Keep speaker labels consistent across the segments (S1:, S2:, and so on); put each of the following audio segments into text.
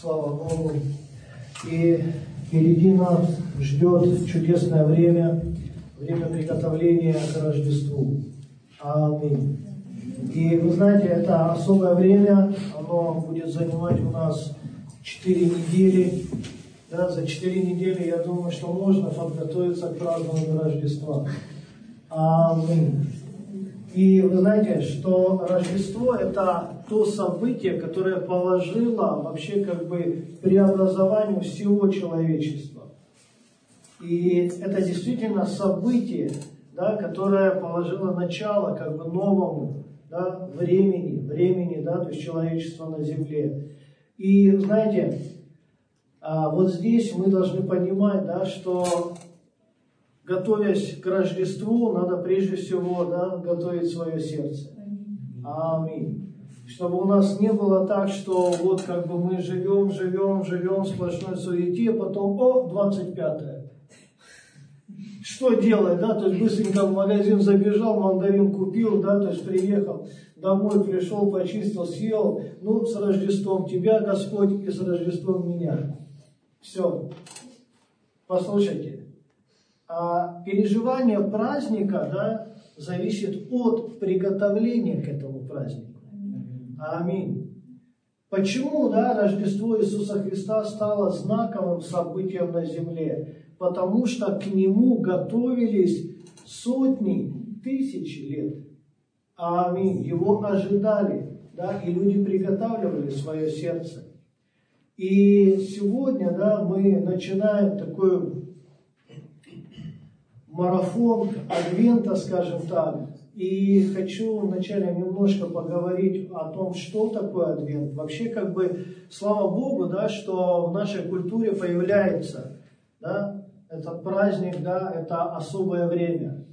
S1: слава Богу. И впереди нас ждет чудесное время, время приготовления к Рождеству. Аминь. И вы знаете, это особое время, оно будет занимать у нас 4 недели. Да, за 4 недели, я думаю, что можно подготовиться к празднованию Рождества. Аминь. И вы знаете, что Рождество – это то событие, которое положило вообще как бы преобразованию всего человечества. И это действительно событие, да, которое положило начало как бы новому да, времени, времени, да, то есть человечества на земле. И знаете, а, вот здесь мы должны понимать, да, что готовясь к Рождеству, надо прежде всего да, готовить свое сердце. Аминь. Чтобы у нас не было так, что вот как бы мы живем, живем, живем в сплошной суете, а потом, о, 25-е. Что делать, да, то есть быстренько в магазин забежал, мандарин купил, да, то есть приехал, домой пришел, почистил, съел, ну, с Рождеством тебя, Господь, и с Рождеством меня. Все. Послушайте, а переживание праздника да, зависит от приготовления к этому празднику. Аминь. Почему да, Рождество Иисуса Христа стало знаковым событием на земле? Потому что к нему готовились сотни, тысячи лет. Аминь. Его ожидали, да, и люди приготавливали свое сердце. И сегодня да, мы начинаем такую марафон Адвента, скажем так. И хочу вначале немножко поговорить о том, что такое Адвент. Вообще, как бы, слава Богу, да, что в нашей культуре появляется да, этот праздник, да, это особое время.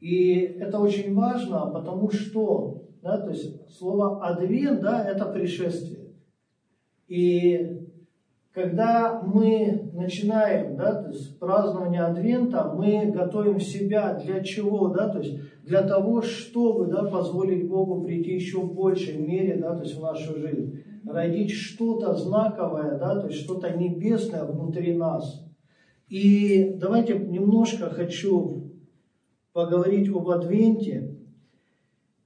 S1: И это очень важно, потому что, да, то есть слово Адвент, да, это пришествие. И когда мы начинаем да, то есть празднование Адвента, мы готовим себя для чего? Да, то есть для того, чтобы да, позволить Богу прийти еще в большей мере да, то есть в нашу жизнь. Родить что-то знаковое, да, то есть что-то небесное внутри нас. И давайте немножко хочу поговорить об Адвенте.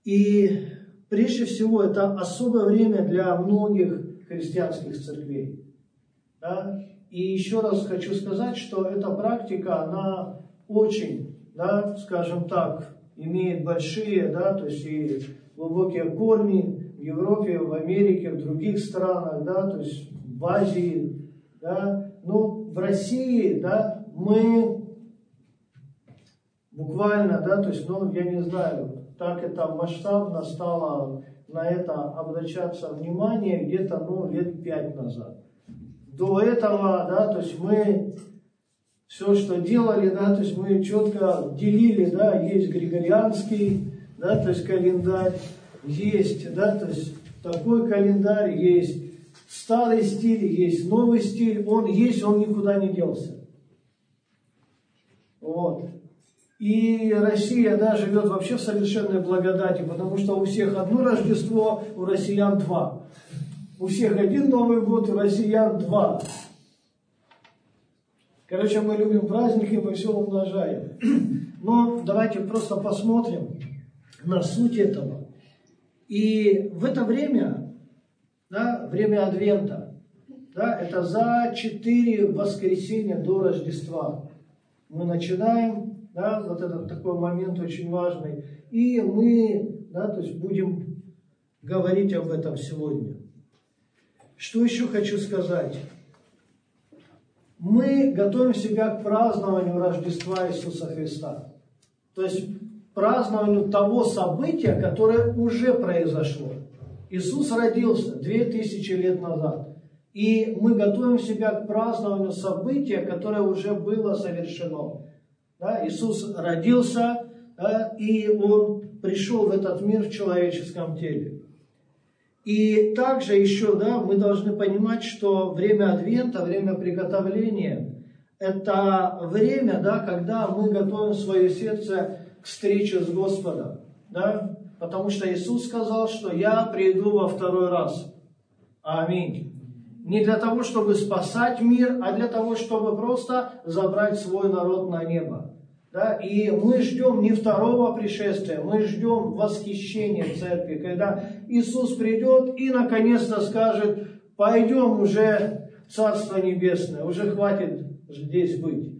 S1: И прежде всего это особое время для многих христианских церквей. Да? И еще раз хочу сказать, что эта практика, она очень, да, скажем так, имеет большие, да, то есть и глубокие корни в Европе, в Америке, в других странах, да, то есть в Азии, да, ну, в России, да, мы буквально, да, то есть, ну, я не знаю, так это масштабно стало на это обращаться внимание где-то, ну, лет пять назад до этого, да, то есть мы все, что делали, да, то есть мы четко делили, да, есть григорианский, да, то есть календарь, есть, да, то есть такой календарь, есть старый стиль, есть новый стиль, он есть, он никуда не делся. Вот. И Россия, да, живет вообще в совершенной благодати, потому что у всех одно Рождество, у россиян два. У всех один Новый год, у россиян два. Короче, мы любим праздники, мы все умножаем. Но давайте просто посмотрим на суть этого. И в это время, да, время Адвента, да, это за четыре воскресенья до Рождества. Мы начинаем, да, вот этот такой момент очень важный. И мы, да, то есть будем говорить об этом сегодня. Что еще хочу сказать? Мы готовим себя к празднованию Рождества Иисуса Христа. То есть празднованию того события, которое уже произошло. Иисус родился 2000 лет назад. И мы готовим себя к празднованию события, которое уже было совершено. Да? Иисус родился, да, и Он пришел в этот мир в человеческом теле. И также еще, да, мы должны понимать, что время Адвента, время приготовления, это время, да, когда мы готовим свое сердце к встрече с Господом, да, потому что Иисус сказал, что я приду во второй раз. Аминь. не для того, чтобы спасать мир, а для того, чтобы просто забрать свой народ на небо. Да? И мы ждем не второго пришествия, мы ждем восхищения церкви, когда Иисус придет и наконец-то скажет, пойдем уже в Царство Небесное, уже хватит здесь быть.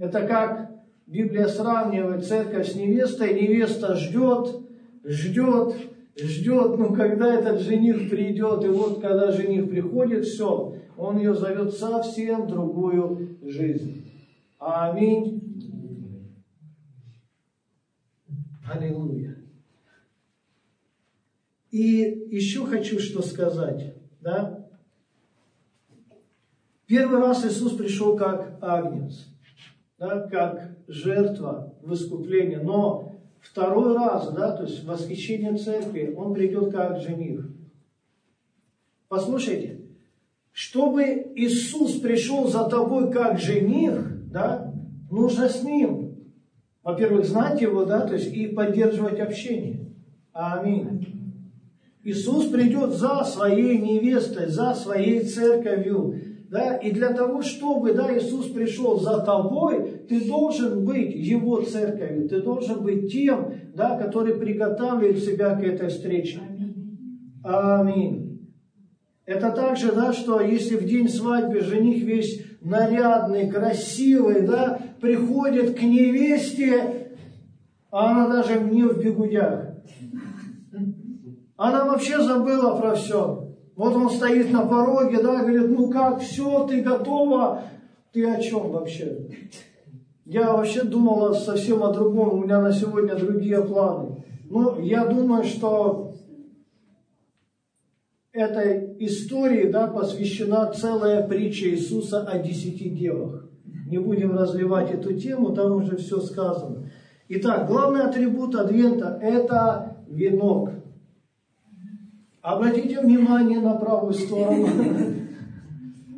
S1: Это как Библия сравнивает церковь с невестой, невеста ждет, ждет, ждет, ну когда этот жених придет, и вот когда жених приходит, все, он ее зовет совсем другую жизнь. Аминь. Аллилуйя. И еще хочу что сказать, да? Первый раз Иисус пришел как агнец, да, как жертва в искупление, но второй раз, да, то есть восхищение церкви, он придет как жених. Послушайте, чтобы Иисус пришел за тобой как жених, да, нужно с ним, во-первых, знать его, да, то есть и поддерживать общение. Аминь. Иисус придет за своей невестой, за своей церковью, да, и для того, чтобы, да, Иисус пришел за тобой, ты должен быть Его церковью, ты должен быть тем, да, который приготавливает себя к этой встрече. Аминь. Это также, да, что если в день свадьбы жених весь нарядный, красивый, да, приходит к невесте, а она даже не в бегудях. Она вообще забыла про все. Вот он стоит на пороге, да, говорит, ну как, все, ты готова? Ты о чем вообще? Я вообще думала совсем о другом, у меня на сегодня другие планы. Ну, я думаю, что этой истории да, посвящена целая притча Иисуса о десяти девах. Не будем развивать эту тему, там уже все сказано. Итак, главный атрибут Адвента – это венок. Обратите внимание на правую сторону.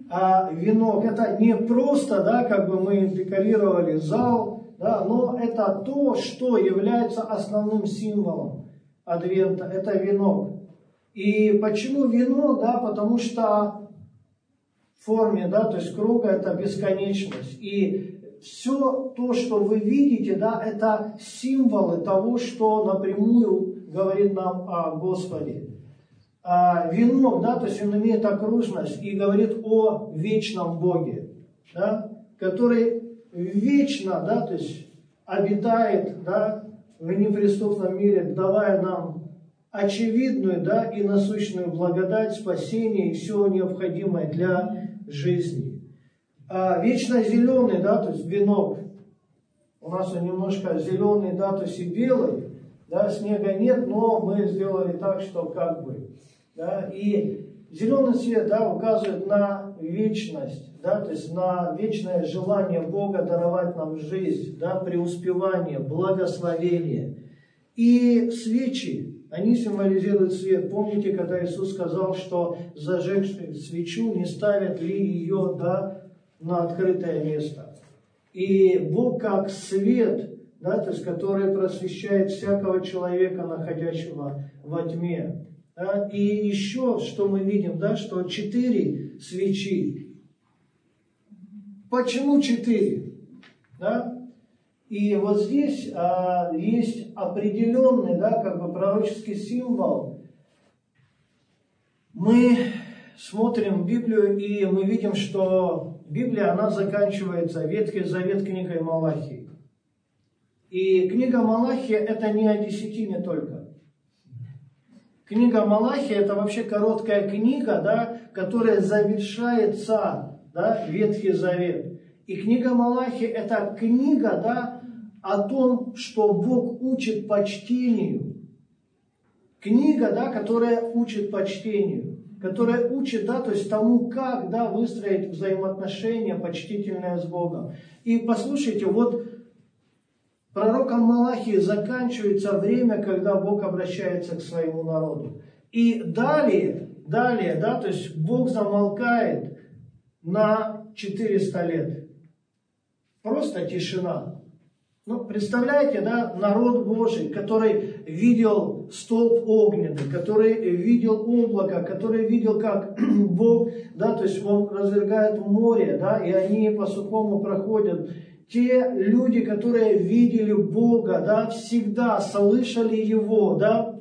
S1: А венок это не просто, да, как бы мы декорировали зал, да, но это то, что является основным символом Адвента, это венок. И почему венок, да, потому что в форме, да, то есть круга это бесконечность. И все то, что вы видите, да, это символы того, что напрямую говорит нам о Господе венок, да, то есть он имеет окружность и говорит о вечном Боге, да, который вечно, да, то есть обитает, да, в неприступном мире, давая нам очевидную, да, и насущную благодать, спасение и все необходимое для жизни. А вечно зеленый, да, то есть венок, у нас он немножко зеленый, да, то есть и белый, да, снега нет, но мы сделали так, что как бы да, и зеленый цвет да, указывает на вечность, да, то есть на вечное желание Бога даровать нам жизнь, да, преуспевание, благословение. И свечи, они символизируют свет. Помните, когда Иисус сказал, что зажегший свечу не ставят ли ее да, на открытое место. И Бог как свет, да, то есть, который просвещает всякого человека, находящего во тьме. Да? И еще, что мы видим, да, что четыре свечи. Почему четыре? Да? И вот здесь а, есть определенный, да, как бы пророческий символ. Мы смотрим Библию, и мы видим, что Библия, она заканчивается, Ветхий Завет книгой Малахии. И книга Малахия – это не о десятине только. Книга Малахия – это вообще короткая книга, да, которая завершается, да, Ветхий Завет. И книга Малахия – это книга, да, о том, что Бог учит почтению. Книга, да, которая учит почтению, которая учит, да, то есть тому, как, да, выстроить взаимоотношения почтительные с Богом. И послушайте, вот Пророком Малахии заканчивается время, когда Бог обращается к своему народу. И далее, далее, да, то есть Бог замолкает на 400 лет. Просто тишина. Ну, представляете, да, народ Божий, который видел столб огненный, который видел облако, который видел, как Бог, да, то есть Он развергает море, да, и они по сухому проходят. Те люди, которые видели Бога, да, всегда слышали Его, да,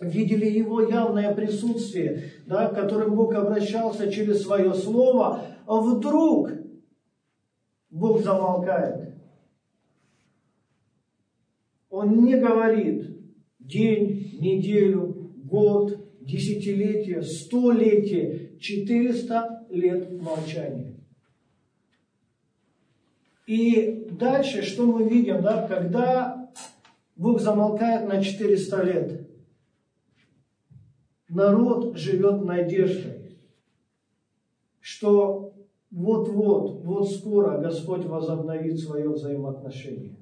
S1: видели Его явное присутствие, да, к которым Бог обращался через свое слово, а вдруг Бог замолкает. Он не говорит день, неделю, год, десятилетие, столетие, 400 лет молчания. И дальше, что мы видим, да, когда Бог замолкает на 400 лет, народ живет надеждой, что вот-вот, вот скоро Господь возобновит свое взаимоотношение.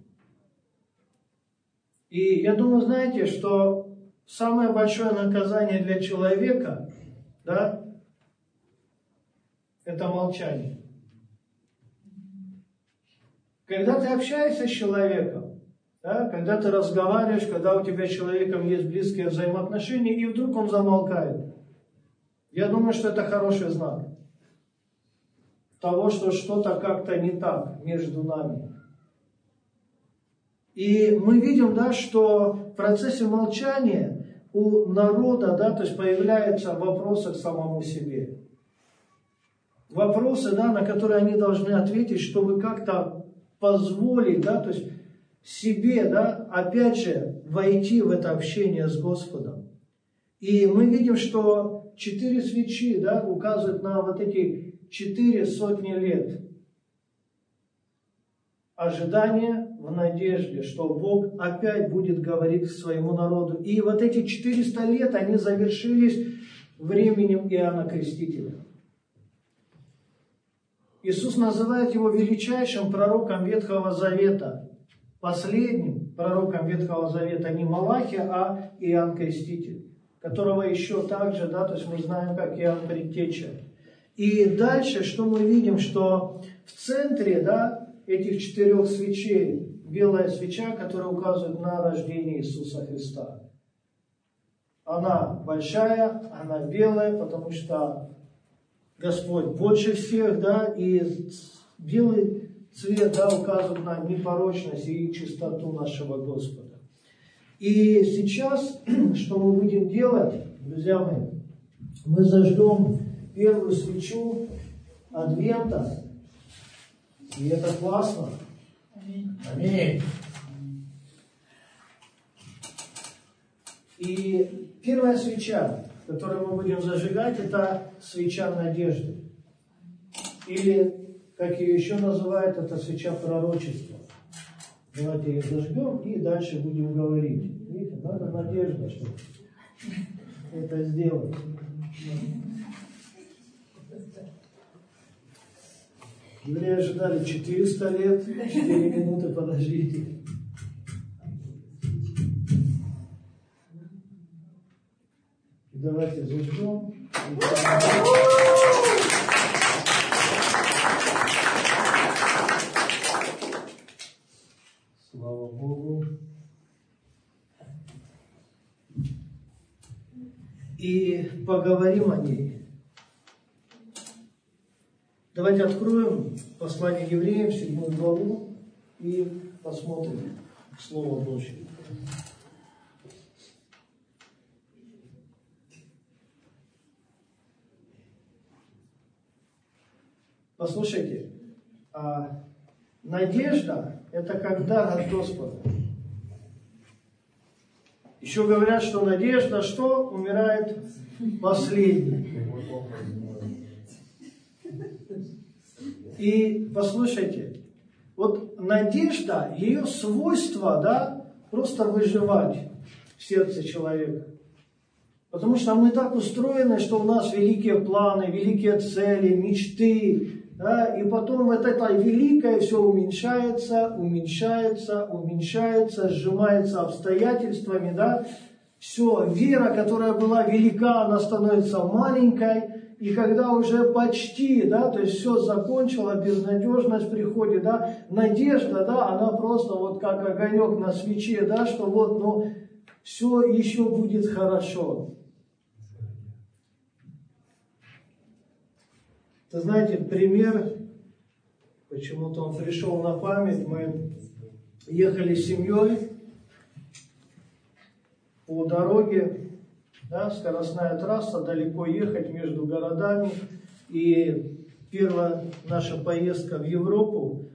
S1: И я думаю, знаете, что самое большое наказание для человека, да, это молчание. Когда ты общаешься с человеком, да, когда ты разговариваешь, когда у тебя с человеком есть близкие взаимоотношения, и вдруг он замолкает. Я думаю, что это хороший знак того, что что-то как-то не так между нами. И мы видим, да, что в процессе молчания у народа, да, то есть появляются вопросы к самому себе. Вопросы, да, на которые они должны ответить, чтобы как-то позволить, да, то есть себе, да, опять же, войти в это общение с Господом. И мы видим, что четыре свечи, да, указывают на вот эти четыре сотни лет ожидания в надежде, что Бог опять будет говорить к своему народу. И вот эти 400 лет, они завершились временем Иоанна Крестителя. Иисус называет его величайшим пророком Ветхого Завета, последним пророком Ветхого Завета, не Малахия, а Иоанн Креститель, которого еще также, да, то есть мы знаем, как Иоанн Предтеча. И дальше, что мы видим, что в центре, да, этих четырех свечей белая свеча, которая указывает на рождение Иисуса Христа. Она большая, она белая, потому что Господь больше всех, да, и белый цвет, да, указывает на непорочность и чистоту нашего Господа. И сейчас, что мы будем делать, друзья мои, мы зажгем первую свечу Адвента, и это классно. Аминь. И первая свеча, которую мы будем зажигать, это свеча надежды. Или, как ее еще называют, это свеча пророчества. Давайте ее зажгем и дальше будем говорить. Видите, надо надежда, чтобы это сделать. Евреи ожидали 400 лет, 4 минуты подождите. Давайте зажгем. Слава Богу. И поговорим о ней. Давайте откроем послание евреям, седьмую главу, и посмотрим Слово Божье. Послушайте, а надежда – это когда от Господа. Еще говорят, что надежда что? Умирает последний. И послушайте, вот надежда, ее свойство, да, просто выживать в сердце человека. Потому что мы так устроены, что у нас великие планы, великие цели, мечты, да, и потом вот это великое все уменьшается, уменьшается, уменьшается, сжимается обстоятельствами, да, все, вера, которая была велика, она становится маленькой, и когда уже почти, да, то есть все закончило, безнадежность приходит, да, надежда, да, она просто вот как огонек на свече, да, что вот, ну, все еще будет хорошо. Ты знаете, пример, почему-то он пришел на память, мы ехали с семьей по дороге, да, скоростная трасса, далеко ехать между городами, и первая наша поездка в Европу,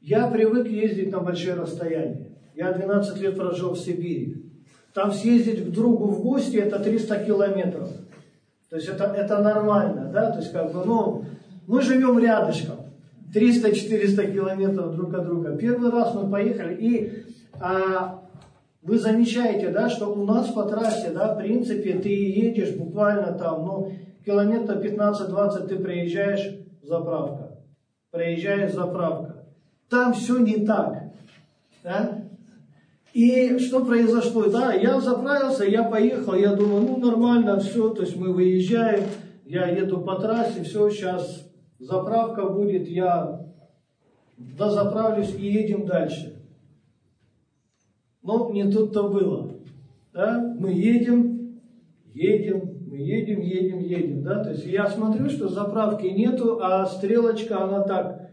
S1: я привык ездить на большие расстояния. Я 12 лет прожил в Сибири. Там съездить к другу в гости это 300 километров. То есть это, это нормально, да, то есть как бы, ну, мы живем рядышком, 300-400 километров друг от друга. Первый раз мы поехали, и а, вы замечаете, да, что у нас по трассе, да, в принципе, ты едешь буквально там, ну, километра 15-20 ты приезжаешь, заправка. Приезжаешь, заправка. Там все не так. Да? И что произошло? Да, я заправился, я поехал, я думаю, ну нормально, все, то есть мы выезжаем, я еду по трассе, все, сейчас заправка будет, я дозаправлюсь и едем дальше. Но не тут-то было. Да? Мы едем, едем, мы едем, едем, едем. Да? То есть я смотрю, что заправки нету, а стрелочка, она так.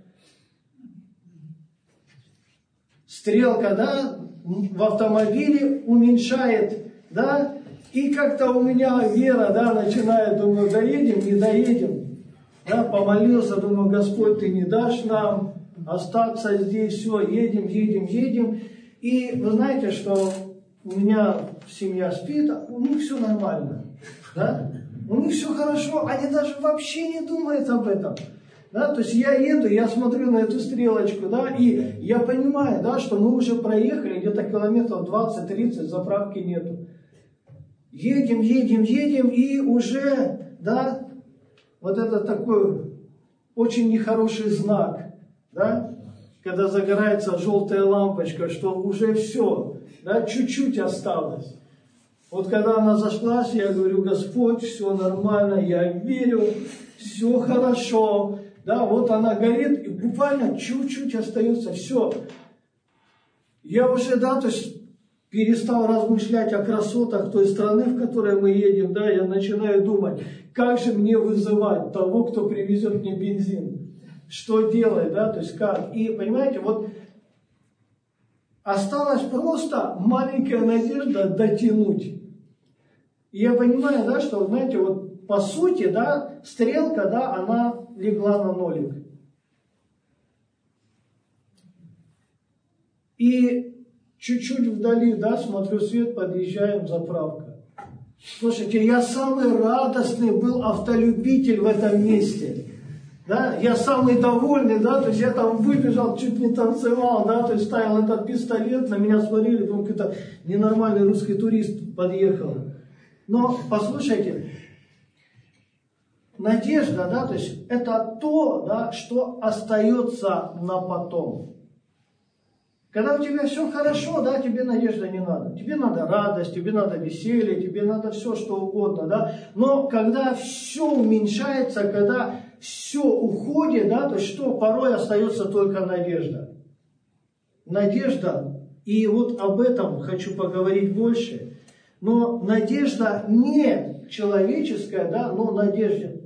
S1: Стрелка, да, в автомобиле уменьшает, да, и как-то у меня вера, да, начинает, думаю, доедем, не доедем. Да, помолился, думаю, Господь, ты не дашь нам остаться здесь, все, едем, едем, едем. И вы знаете, что у меня семья спит, а у них все нормально. Да? У них все хорошо, они даже вообще не думают об этом. Да, то есть я еду, я смотрю на эту стрелочку, да, и я понимаю, да, что мы уже проехали где-то километров 20-30, заправки нету. Едем, едем, едем, и уже, да, вот это такой очень нехороший знак, да, когда загорается желтая лампочка, что уже все, да, чуть-чуть осталось. Вот когда она зашлась, я говорю, Господь, все нормально, я верю, все хорошо, да, вот она горит, и буквально чуть-чуть остается, все. Я уже, да, то есть перестал размышлять о красотах той страны, в которой мы едем, да, я начинаю думать, как же мне вызывать того, кто привезет мне бензин, что делать, да, то есть как. И, понимаете, вот осталась просто маленькая надежда дотянуть. И я понимаю, да, что, знаете, вот по сути, да, стрелка, да, она легла на нолик. И чуть-чуть вдали, да, смотрю свет, подъезжаем, заправка. Слушайте, я самый радостный был автолюбитель в этом месте. Да, я самый довольный, да, то есть я там выбежал, чуть не танцевал, да, то есть ставил этот пистолет, на меня смотрели, думаю, какой-то ненормальный русский турист подъехал. Но послушайте, надежда, да, то есть это то, да, что остается на потом. Когда у тебя все хорошо, да, тебе надежда не надо. Тебе надо радость, тебе надо веселье, тебе надо все, что угодно, да. Но когда все уменьшается, когда все уходит, да, то есть что порой остается только надежда. Надежда, и вот об этом хочу поговорить больше. Но надежда не человеческая, да, но надежда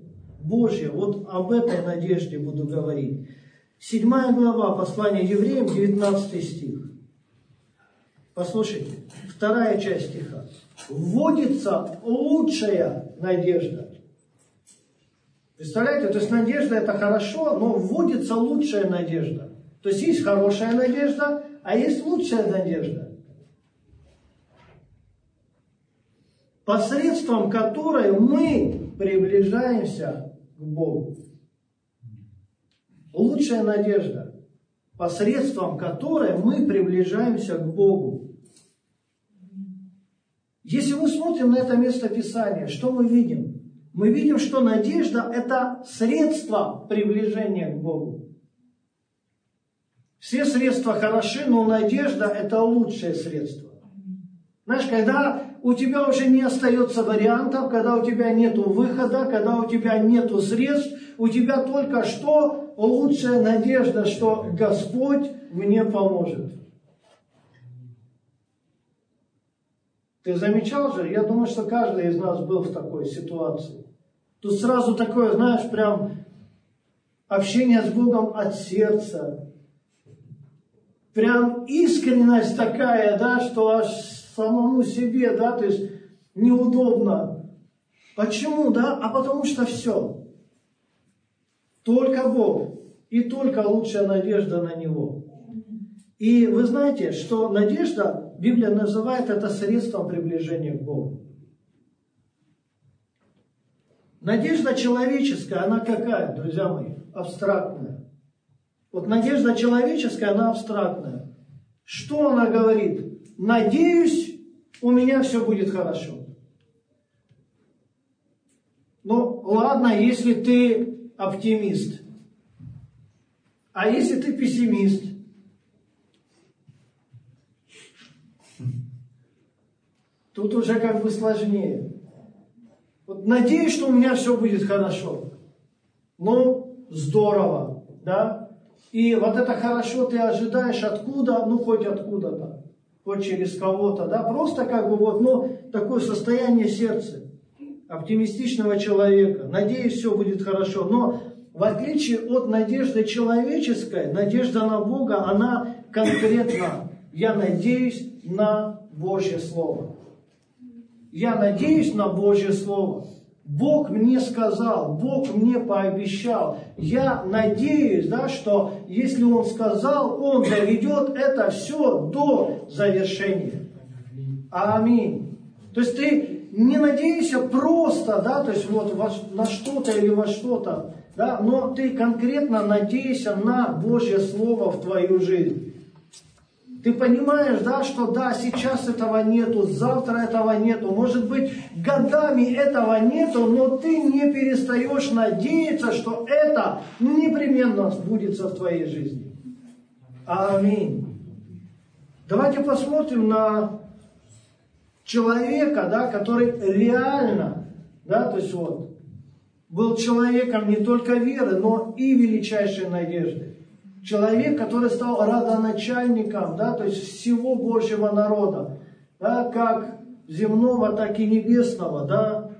S1: Божья. Вот об этой надежде буду говорить. Седьмая глава послания евреям, 19 стих. Послушайте, вторая часть стиха. Вводится лучшая надежда. Представляете, то есть надежда это хорошо, но вводится лучшая надежда. То есть есть хорошая надежда, а есть лучшая надежда. Посредством которой мы приближаемся к Богу. Лучшая надежда, посредством которой мы приближаемся к Богу. Если мы смотрим на это место Писания, что мы видим? Мы видим, что надежда – это средство приближения к Богу. Все средства хороши, но надежда – это лучшее средство. Знаешь, когда у тебя уже не остается вариантов, когда у тебя нет выхода, когда у тебя нет средств, у тебя только что лучшая надежда, что Господь мне поможет. Ты замечал же? Я думаю, что каждый из нас был в такой ситуации. Тут сразу такое, знаешь, прям общение с Богом от сердца. Прям искренность такая, да, что аж самому себе, да, то есть неудобно. Почему, да? А потому что все. Только Бог и только лучшая надежда на Него. И вы знаете, что надежда, Библия называет это средством приближения к Богу. Надежда человеческая, она какая, друзья мои? Абстрактная. Вот надежда человеческая, она абстрактная. Что она говорит? Надеюсь, у меня все будет хорошо. Ну, ладно, если ты оптимист. А если ты пессимист? Тут уже как бы сложнее. Вот надеюсь, что у меня все будет хорошо. Ну, здорово, да? И вот это хорошо ты ожидаешь откуда, ну хоть откуда-то, хоть через кого-то, да? Просто как бы вот, ну, такое состояние сердца оптимистичного человека. Надеюсь, все будет хорошо. Но в отличие от надежды человеческой, надежда на Бога, она конкретна. Я надеюсь на Божье Слово. Я надеюсь на Божье Слово. Бог мне сказал, Бог мне пообещал. Я надеюсь, да, что если Он сказал, Он доведет это все до завершения. Аминь. То есть ты не надеешься просто, да, то есть вот на что-то или во что-то, да, но ты конкретно надеешься на Божье Слово в твою жизнь. Ты понимаешь, да, что да, сейчас этого нету, завтра этого нету, может быть, годами этого нету, но ты не перестаешь надеяться, что это непременно сбудется в твоей жизни. Аминь. Давайте посмотрим на человека, да, который реально, да, то есть вот, был человеком не только веры, но и величайшей надежды человек, который стал родоначальником, да, то есть всего Божьего народа, да, как земного, так и небесного, да.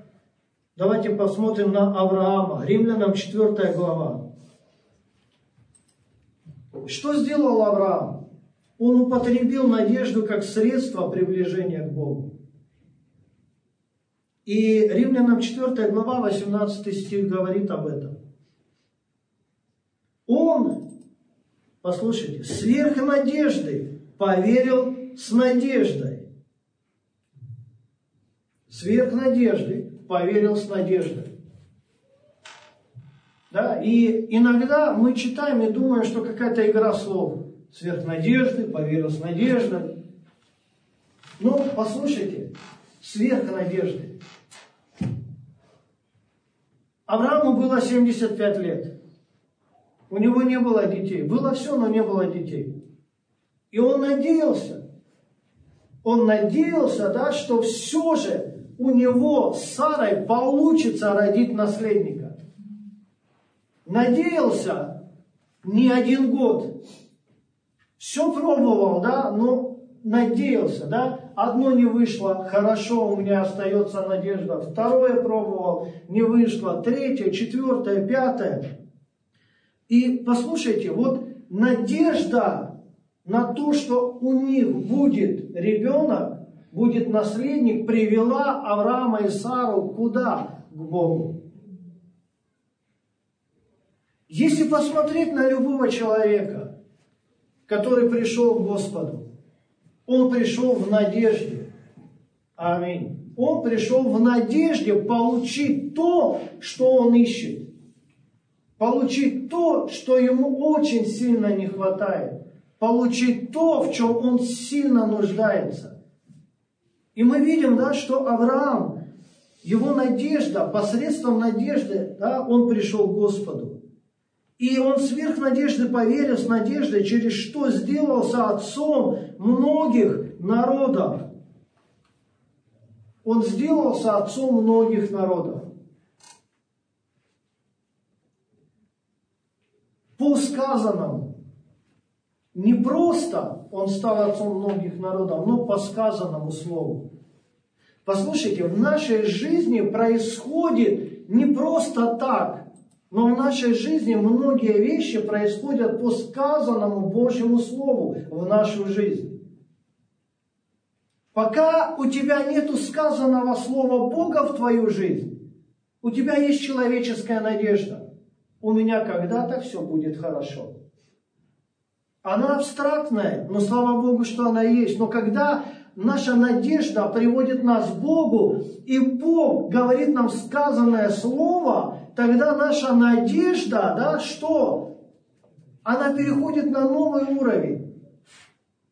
S1: Давайте посмотрим на Авраама, Римлянам 4 глава. Что сделал Авраам? Он употребил надежду как средство приближения к Богу. И Римлянам 4 глава, 18 стих говорит об этом. Он Послушайте, сверх надежды поверил с надеждой. Сверх надежды поверил с надеждой. Да? И иногда мы читаем и думаем, что какая-то игра слов. Сверх надежды, поверил с надеждой. Но послушайте, сверх надежды. Аврааму было 75 лет. У него не было детей. Было все, но не было детей. И он надеялся. Он надеялся, да, что все же у него с Сарой получится родить наследника. Надеялся не один год. Все пробовал, да, но надеялся, да. Одно не вышло, хорошо, у меня остается надежда. Второе пробовал, не вышло. Третье, четвертое, пятое. И послушайте, вот надежда на то, что у них будет ребенок, будет наследник, привела Авраама и Сару куда? К Богу. Если посмотреть на любого человека, который пришел к Господу, он пришел в надежде. Аминь. Он пришел в надежде получить то, что он ищет получить то, что ему очень сильно не хватает, получить то, в чем он сильно нуждается. И мы видим, да, что Авраам, его надежда, посредством надежды, да, он пришел к Господу. И он сверх надежды поверил с надеждой, через что сделался отцом многих народов. Он сделался отцом многих народов. По сказанному. Не просто он стал отцом многих народов, но по сказанному слову. Послушайте, в нашей жизни происходит не просто так, но в нашей жизни многие вещи происходят по сказанному Божьему Слову в нашу жизнь. Пока у тебя нету сказанного Слова Бога в твою жизнь, у тебя есть человеческая надежда. У меня когда-то все будет хорошо. Она абстрактная, но слава Богу, что она есть. Но когда наша надежда приводит нас к Богу, и Бог говорит нам сказанное слово, тогда наша надежда, да, что? Она переходит на новый уровень.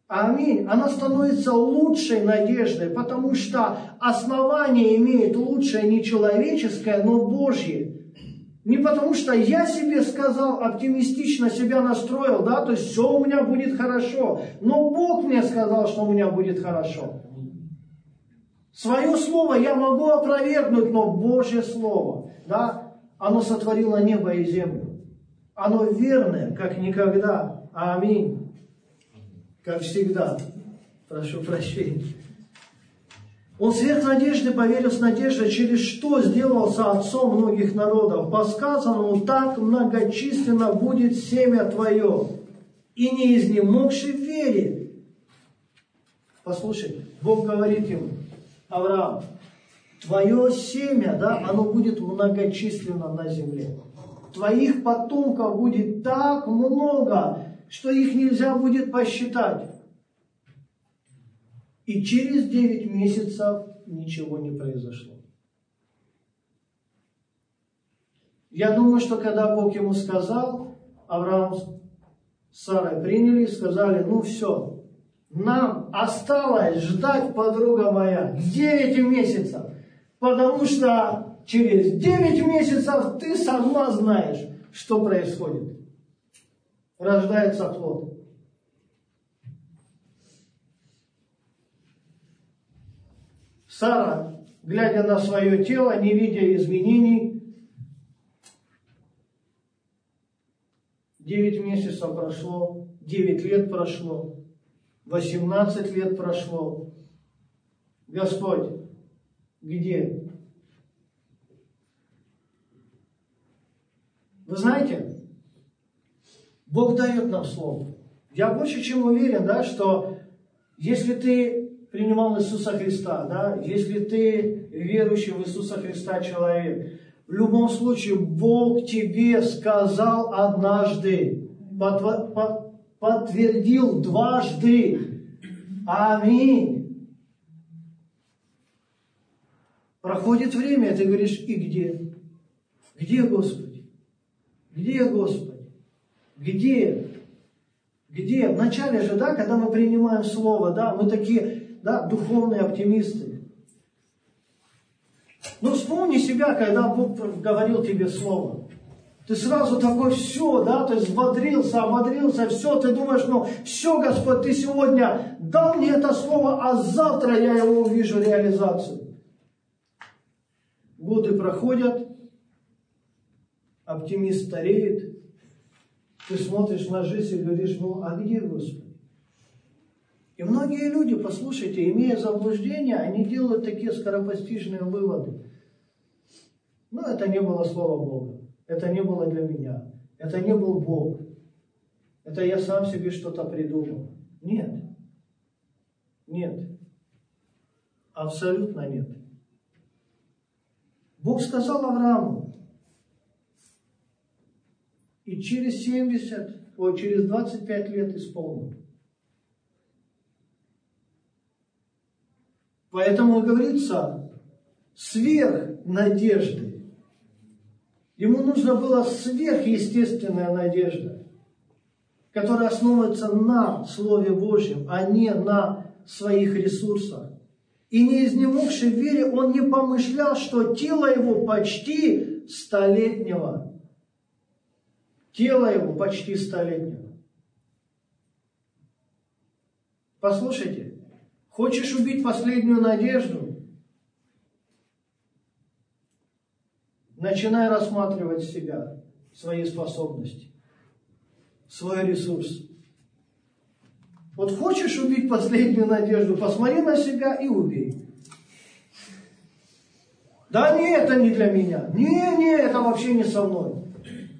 S1: Аминь. Она становится лучшей надеждой, потому что основание имеет лучшее не человеческое, но Божье. Не потому что я себе сказал, оптимистично себя настроил, да, то есть все у меня будет хорошо. Но Бог мне сказал, что у меня будет хорошо. Свое слово я могу опровергнуть, но Божье слово, да, оно сотворило небо и землю. Оно верное, как никогда. Аминь. Как всегда. Прошу прощения. Он сверх надежды поверил с надеждой, через что сделался отцом многих народов. По сказанному, так многочисленно будет семя твое. И не изнемогший в вере. Послушай, Бог говорит ему, Авраам, твое семя, да, оно будет многочисленно на земле. Твоих потомков будет так много, что их нельзя будет посчитать. И через 9 месяцев ничего не произошло. Я думаю, что когда Бог ему сказал, Авраам с Сарой приняли и сказали, ну все, нам осталось ждать, подруга моя, 9 месяцев, потому что через 9 месяцев ты сама знаешь, что происходит. Рождается плод. Сара, глядя на свое тело, не видя изменений, девять месяцев прошло, девять лет прошло, восемнадцать лет прошло. Господь, где? Вы знаете, Бог дает нам слово. Я больше чем уверен, да, что если ты принимал Иисуса Христа, да, если ты верующий в Иисуса Христа человек, в любом случае Бог тебе сказал однажды, подтвердил дважды. Аминь. Проходит время, ты говоришь, и где? Где, Господи? Где, Господи? Где? Где? Вначале же, да, когда мы принимаем Слово, да, мы такие, да, духовные оптимисты. Но ну, вспомни себя, когда Бог говорил тебе слово. Ты сразу такой, все, да, есть взбодрился, ободрился, все, ты думаешь, ну, все, Господь, ты сегодня дал мне это слово, а завтра я его увижу реализацию. Годы проходят, оптимист стареет, ты смотришь на жизнь и говоришь, ну, а где Господь? И многие люди, послушайте, имея заблуждение, они делают такие скоропостижные выводы. Ну, это не было Слово Бога. Это не было для меня. Это не был Бог. Это я сам себе что-то придумал. Нет. Нет. Абсолютно нет. Бог сказал Аврааму, и через 70, ой, через 25 лет исполнил. Поэтому говорится, сверх надежды. Ему нужно было сверхъестественная надежда, которая основывается на Слове Божьем, а не на своих ресурсах. И не изнемогший в вере, он не помышлял, что тело его почти столетнего. Тело его почти столетнего. Послушайте, Хочешь убить последнюю надежду? Начинай рассматривать себя, свои способности, свой ресурс. Вот хочешь убить последнюю надежду, посмотри на себя и убей. Да не, это не для меня. Не, не, это вообще не со мной.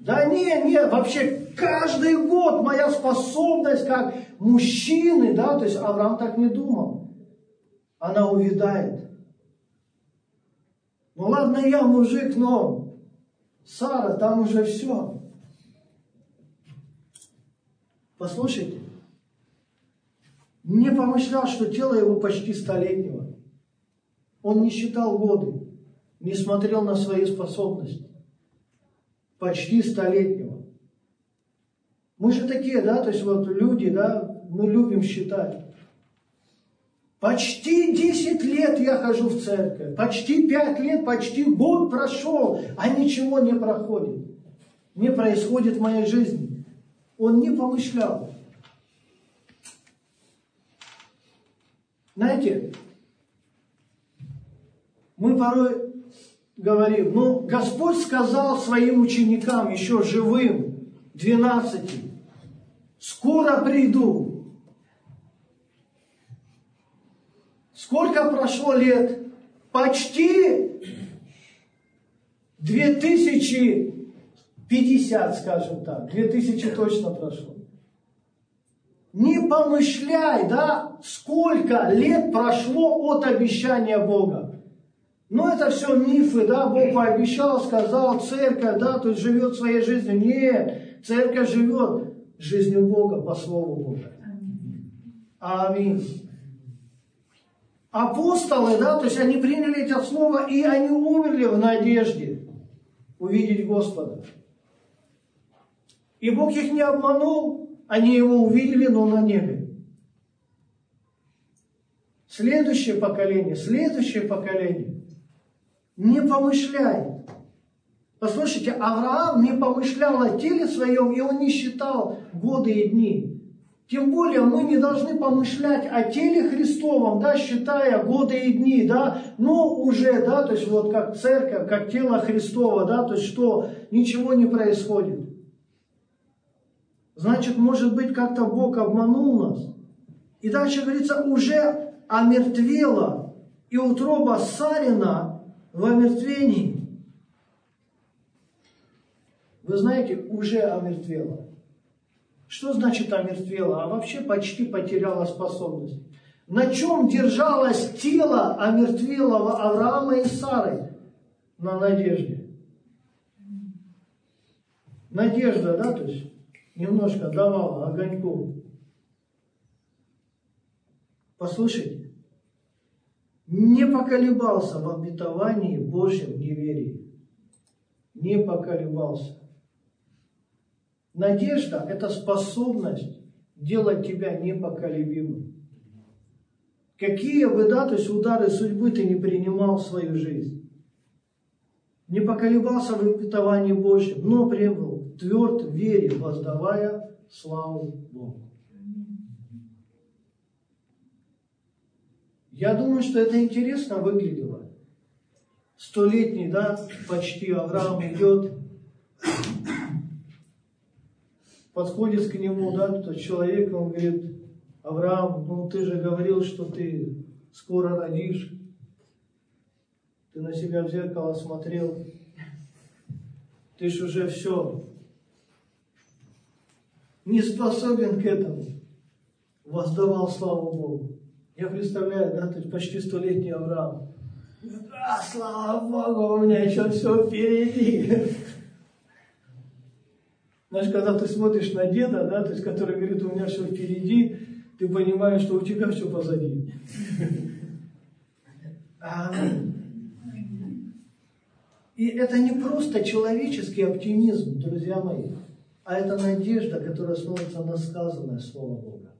S1: Да не, не, вообще каждый год моя способность как мужчины, да, то есть Авраам так не думал. Она увядает. Ну ладно, я мужик, но Сара, там уже все. Послушайте, не помышлял, что тело его почти столетнего. Он не считал годы, не смотрел на свои способности. Почти столетнего. Мы же такие, да, то есть вот люди, да, мы любим считать. Почти 10 лет я хожу в церковь, почти 5 лет, почти год прошел, а ничего не проходит. Не происходит в моей жизни. Он не помышлял. Знаете, мы порой говорим, ну, Господь сказал своим ученикам, еще живым, 12, скоро приду. Сколько прошло лет? Почти 2050, скажем так. 2000 точно прошло. Не помышляй, да, сколько лет прошло от обещания Бога. Но это все мифы, да, Бог пообещал, сказал, церковь, да, есть живет своей жизнью. Нет, церковь живет жизнью Бога по Слову Бога. Аминь. Апостолы, да, то есть они приняли эти слова, и они умерли в надежде увидеть Господа. И Бог их не обманул, они его увидели, но на небе. Следующее поколение, следующее поколение не помышляет. Послушайте, Авраам не помышлял о теле своем, и он не считал годы и дни. Тем более мы не должны помышлять о теле Христовом, да, считая годы и дни, да, но уже, да, то есть вот как церковь, как тело Христова, да, то есть что ничего не происходит. Значит, может быть, как-то Бог обманул нас. И дальше говорится, уже омертвела и утроба Сарина в омертвении. Вы знаете, уже омертвела. Что значит омертвела? А вообще почти потеряла способность. На чем держалось тело омертвелого Авраама и Сары? На надежде. Надежда, да, то есть немножко давала огоньку. Послушайте, не поколебался в обетовании Божьем неверии. Не поколебался. Надежда – это способность делать тебя непоколебимым. Какие бы, да, то есть удары судьбы ты не принимал в свою жизнь. Не поколебался в обетовании Божьем, но прибыл тверд в вере, воздавая славу Богу. Я думаю, что это интересно выглядело. Столетний, да, почти Авраам идет, подходит к нему, да, тот человек, он говорит, Авраам, ну ты же говорил, что ты скоро родишь. Ты на себя в зеркало смотрел. Ты ж уже все, не способен к этому, воздавал славу Богу. Я представляю, да, то есть почти столетний Авраам. А, слава Богу, у меня еще все впереди. Знаешь, когда ты смотришь на деда, да, то есть, который говорит, у меня все впереди, ты понимаешь, что у тебя все позади. Аминь. И это не просто человеческий оптимизм, друзья мои а это надежда, которая основывается на сказанное Слово Бога.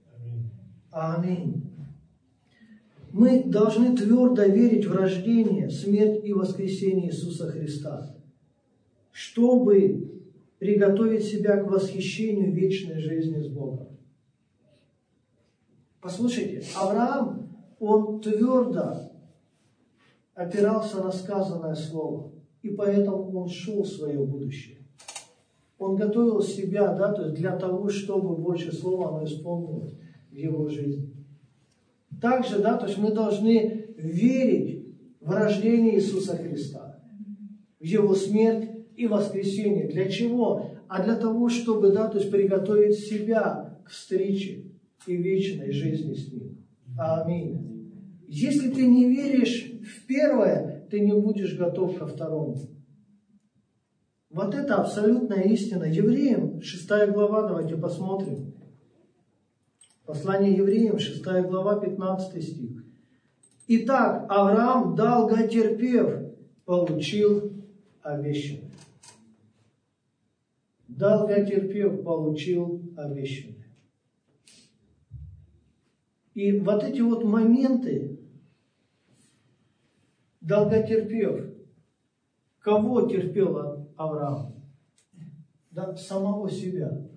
S1: Аминь. Мы должны твердо верить в рождение, смерть и воскресение Иисуса Христа, чтобы приготовить себя к восхищению вечной жизни с Богом. Послушайте, Авраам, он твердо опирался на сказанное Слово, и поэтому он шел в свое будущее. Он готовил себя, да, то есть для того, чтобы больше слова оно исполнилось в его жизни. Также, да, то есть мы должны верить в рождение Иисуса Христа. в Его смерть и воскресение. Для чего? А для того, чтобы, да, то есть приготовить себя к встрече и вечной жизни с Ним. Аминь. Если ты не веришь в первое, ты не будешь готов ко второму. Вот это абсолютная истина. Евреям, 6 глава, давайте посмотрим. Послание евреям, 6 глава, 15 стих. Итак, Авраам, долготерпев, получил обещанное. Долготерпев, получил обещанное. И вот эти вот моменты, долготерпев, кого терпел Авраам? Да, самого себя.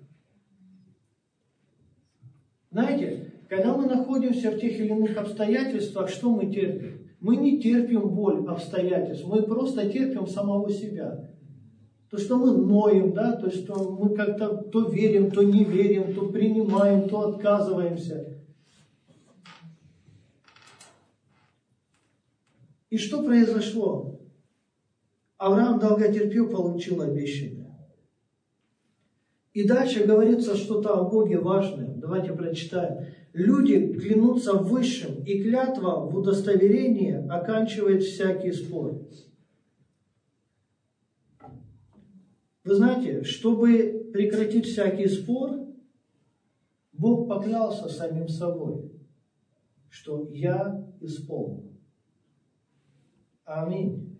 S1: Знаете, когда мы находимся в тех или иных обстоятельствах, что мы терпим? Мы не терпим боль обстоятельств, мы просто терпим самого себя. То, что мы ноем, да, то, что мы как-то то верим, то не верим, то принимаем, то отказываемся. И что произошло? Авраам долготерпел, получил обещание. И дальше говорится что-то о Боге важное. Давайте прочитаем. Люди клянутся высшим, и клятва в удостоверении оканчивает всякий спор. Вы знаете, чтобы прекратить всякий спор, Бог поклялся самим собой, что я исполню. Аминь.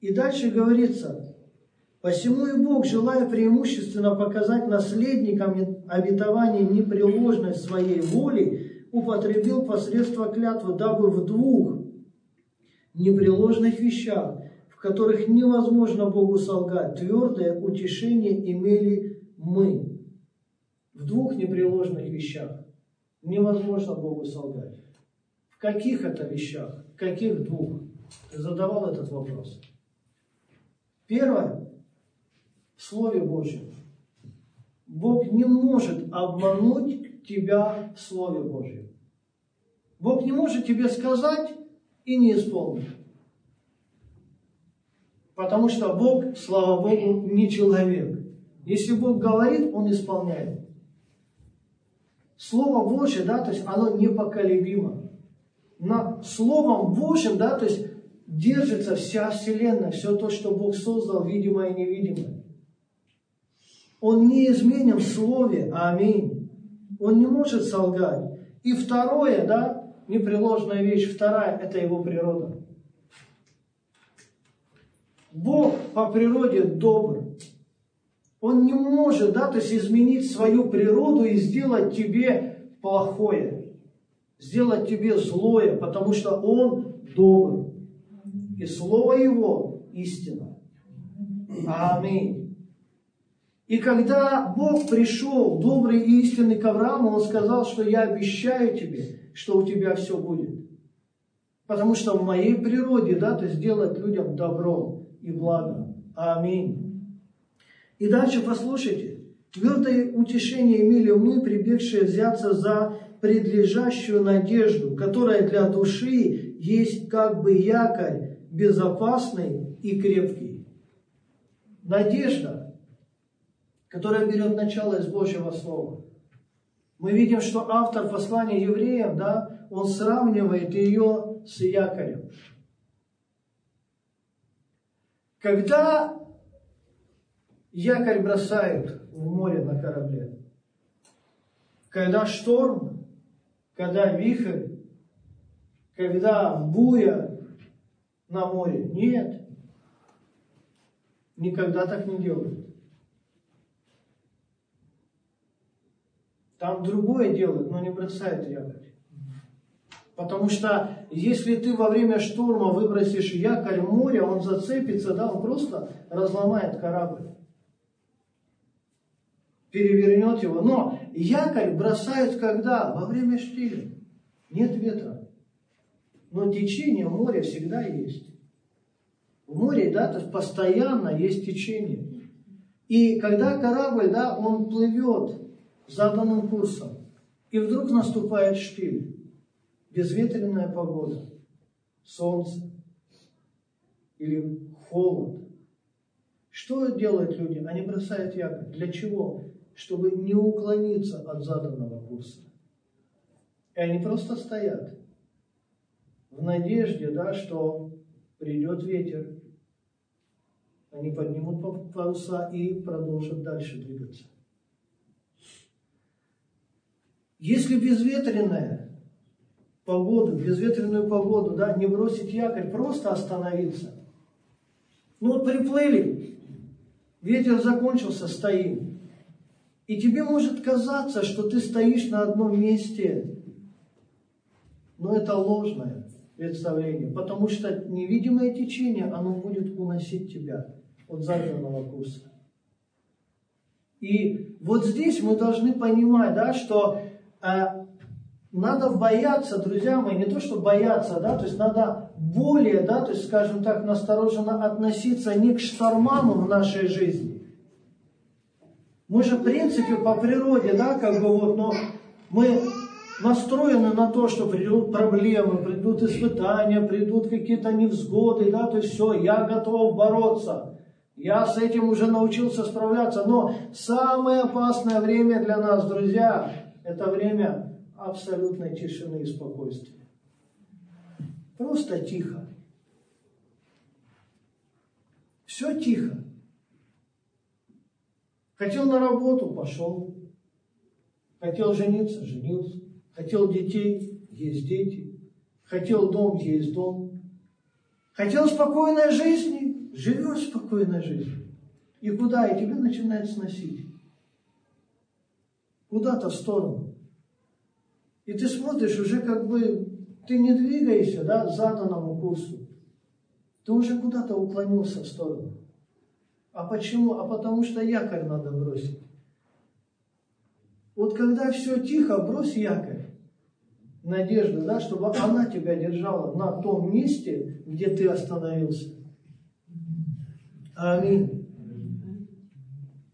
S1: И дальше говорится, Посему и Бог, желая преимущественно показать наследникам обетования непреложность своей воли, употребил посредство клятвы, дабы в двух непреложных вещах, в которых невозможно Богу солгать, твердое утешение имели мы. В двух непреложных вещах невозможно Богу солгать. В каких это вещах? Каких двух? Ты задавал этот вопрос. Первое в Слове Божьем. Бог не может обмануть тебя в Слове Божьем. Бог не может тебе сказать и не исполнить. Потому что Бог, слава Богу, не человек. Если Бог говорит, Он исполняет. Слово Божье, да, то есть оно непоколебимо. На Словом Божьим, да, то есть держится вся Вселенная, все то, что Бог создал, видимое и невидимое. Он не изменен в слове. Аминь. Он не может солгать. И второе, да, непреложная вещь, вторая, это его природа. Бог по природе добр. Он не может, да, то есть изменить свою природу и сделать тебе плохое, сделать тебе злое, потому что Он добр. И Слово Его истина. Аминь. И когда Бог пришел, добрый и истинный к Аврааму, Он сказал, что я обещаю тебе, что у тебя все будет. Потому что в моей природе, да, то есть делать людям добро и благо. Аминь. И дальше послушайте. Твердое утешение имели мы, прибегшие взяться за предлежащую надежду, которая для души есть как бы якорь безопасный и крепкий. Надежда которая берет начало из Божьего Слова. Мы видим, что автор послания евреям, да, он сравнивает ее с якорем. Когда якорь бросают в море на корабле, когда шторм, когда вихрь, когда буя на море, нет, никогда так не делают. Там другое делают, но не бросают якорь. Потому что если ты во время шторма выбросишь якорь в море, он зацепится, да, он просто разломает корабль. Перевернет его. Но якорь бросают когда? Во время штиля. Нет ветра. Но течение в море всегда есть. В море, да, то постоянно есть течение. И когда корабль, да, он плывет заданным курсом. И вдруг наступает штиль, безветренная погода, солнце или холод. Что делают люди? Они бросают якорь. Для чего? Чтобы не уклониться от заданного курса. И они просто стоят в надежде, да, что придет ветер, они поднимут паруса и продолжат дальше двигаться. Если безветренная погода, безветренную погоду, да, не бросить якорь, просто остановиться. Ну вот приплыли, ветер закончился, стоим. И тебе может казаться, что ты стоишь на одном месте, но это ложное представление, потому что невидимое течение, оно будет уносить тебя от заданного курса. И вот здесь мы должны понимать, да, что э, надо бояться, друзья мои, не то, что бояться, да, то есть надо более, да, то есть, скажем так, настороженно относиться не к штормам в нашей жизни. Мы же, в принципе, по природе, да, как бы вот, но мы настроены на то, что придут проблемы, придут испытания, придут какие-то невзгоды, да, то есть все, я готов бороться. Я с этим уже научился справляться. Но самое опасное время для нас, друзья, это время абсолютной тишины и спокойствия. Просто тихо. Все тихо. Хотел на работу, пошел. Хотел жениться, женился. Хотел детей, есть дети. Хотел дом, есть дом. Хотел спокойной жизни, живешь спокойной жизнью. И куда? И тебя начинает сносить. Куда-то в сторону. И ты смотришь, уже как бы ты не двигаешься да, заданному курсу. Ты уже куда-то уклонился в сторону. А почему? А потому что якорь надо бросить. Вот когда все тихо, брось якорь надежда, да, чтобы она тебя держала на том месте, где ты остановился. Аминь.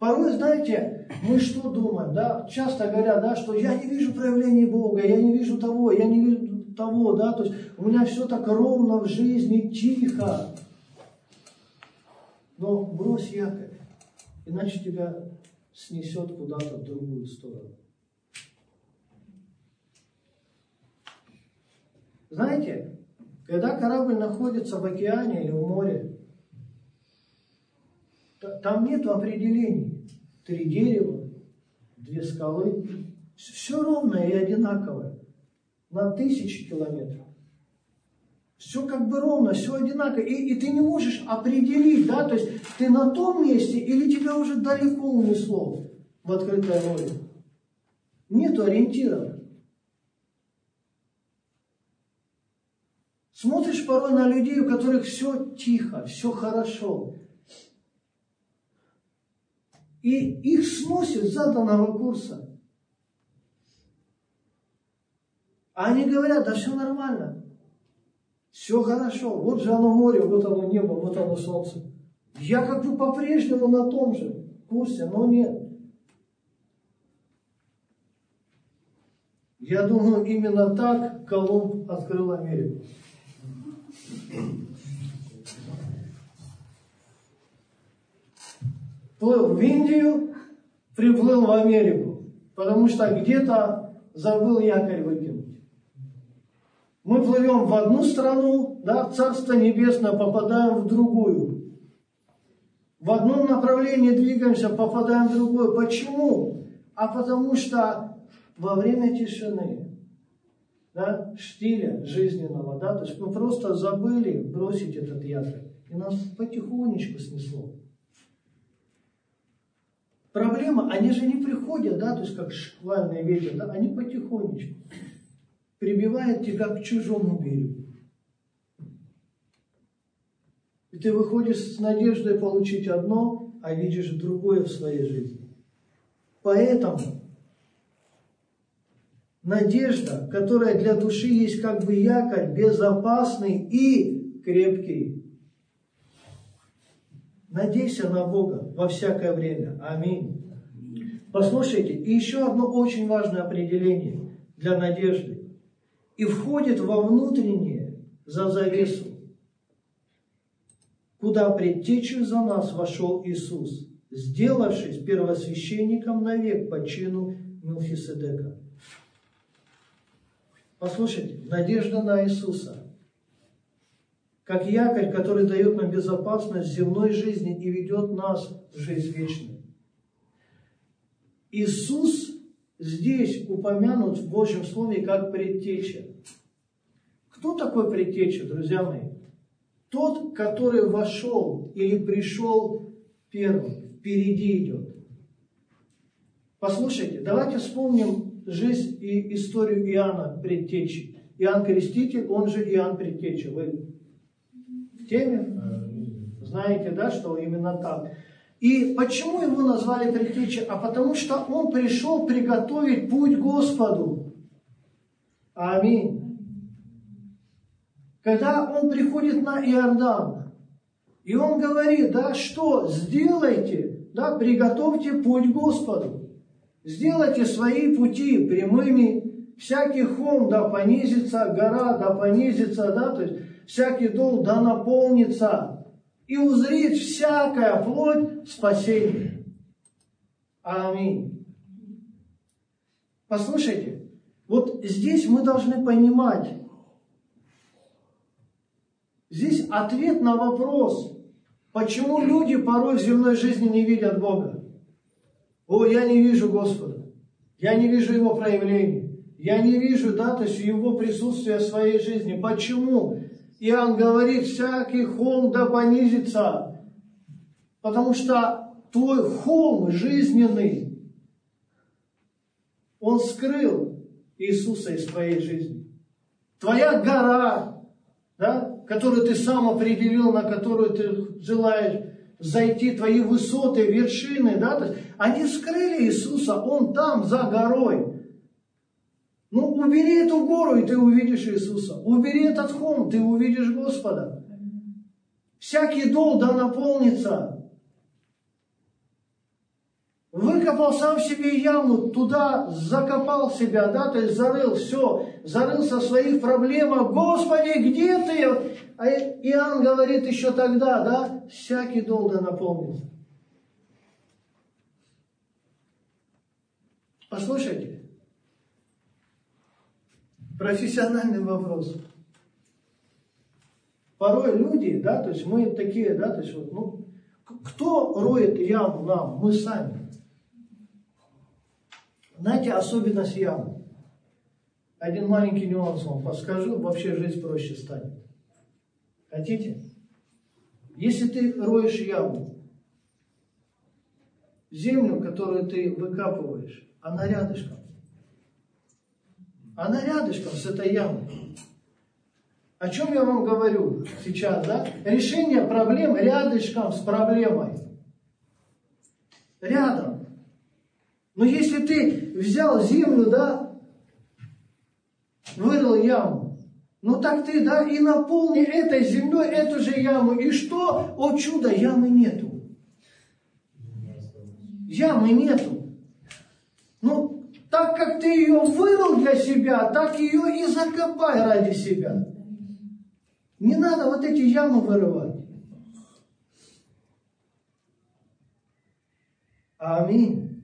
S1: Порой, знаете, мы что думаем, да, часто говорят, да, что я не вижу проявления Бога, я не вижу того, я не вижу того, да, то есть у меня все так ровно в жизни, тихо. Но брось якорь, иначе тебя снесет куда-то в другую сторону. Знаете, когда корабль находится в океане или в море, там нет определений. Три дерева, две скалы. Все ровное и одинаковое. На тысячи километров. Все как бы ровно, все одинаково. И, и ты не можешь определить, да, то есть ты на том месте или тебя уже далеко унесло в открытое море. Нету ориентиров. Смотришь порой на людей, у которых все тихо, все хорошо. И их сносит заданного курса. А они говорят, да все нормально. Все хорошо. Вот же оно море, вот оно небо, вот оно солнце. Я как бы по-прежнему на том же курсе, но нет. Я думаю, именно так Колумб открыл Америку. Плыл в Индию, приплыл в Америку, потому что где-то забыл якорь выкинуть. Мы плывем в одну страну, да, в Царство Небесное, попадаем в другую. В одном направлении двигаемся, попадаем в другое. Почему? А потому что во время тишины да, штиля жизненного, да, то есть мы просто забыли бросить этот якорь, и нас потихонечку снесло. Проблема, они же не приходят, да, то есть как шквальный ветер, да, они потихонечку прибивают тебя к чужому берегу. И ты выходишь с надеждой получить одно, а видишь другое в своей жизни. Поэтому надежда, которая для души есть как бы якорь, безопасный и крепкий. Надейся на Бога во всякое время. Аминь. Послушайте, и еще одно очень важное определение для надежды. И входит во внутреннее за завесу. куда предтечью за нас вошел Иисус, сделавшись первосвященником навек по чину Милхиседека. Послушайте, надежда на Иисуса, как якорь, который дает нам безопасность земной жизни и ведет нас в жизнь вечную. Иисус здесь упомянут в Божьем Слове как предтеча. Кто такой предтеча, друзья мои? Тот, который вошел или пришел первым, впереди идет. Послушайте, давайте вспомним жизнь и историю Иоанна Предтечи. Иоанн Креститель, он же Иоанн Предтеча. Вы теме? Знаете, да, что именно так. И почему его назвали Предтеча? А потому что он пришел приготовить путь Господу. Аминь. Когда он приходит на Иордан, и он говорит, да, что сделайте, да, приготовьте путь Господу. Сделайте свои пути прямыми, всякий холм да понизится, гора да понизится, да, то есть всякий дол да наполнится, и узрит всякая плоть спасения. Аминь. Послушайте, вот здесь мы должны понимать, Здесь ответ на вопрос, почему люди порой в земной жизни не видят Бога. О, я не вижу Господа, я не вижу Его проявлений, я не вижу, да, то есть Его присутствия в своей жизни. Почему? Иоанн говорит, всякий холм да понизится, потому что твой холм жизненный, он скрыл Иисуса из твоей жизни. Твоя гора, да, которую ты сам определил, на которую ты желаешь зайти, твои высоты, вершины, да, то есть они скрыли Иисуса, Он там, за горой. Ну, убери эту гору, и ты увидишь Иисуса. Убери этот холм, ты увидишь Господа. Всякий дол да наполнится. Выкопал сам себе яму, туда закопал себя, да, то есть зарыл все, зарылся своих проблемах. Господи, где ты? А Иоанн говорит еще тогда, да, всякий долго да наполнится. Послушайте, профессиональный вопрос. Порой люди, да, то есть мы такие, да, то есть вот, ну, кто роет яму нам? Мы сами. Знаете, особенность ямы. Один маленький нюанс вам подскажу, вообще жизнь проще станет. Хотите? Если ты роешь яму, землю, которую ты выкапываешь, она рядышком. Она рядышком с этой ямой. О чем я вам говорю сейчас, да? Решение проблем рядышком с проблемой. Рядом. Но если ты взял землю, да, вырыл яму, ну так ты, да, и наполни этой землей эту же яму. И что? О чудо, ямы нету. Ямы нету. Ну, так как ты ее вырыл для себя, так ее и закопай ради себя. Не надо вот эти ямы вырывать. Аминь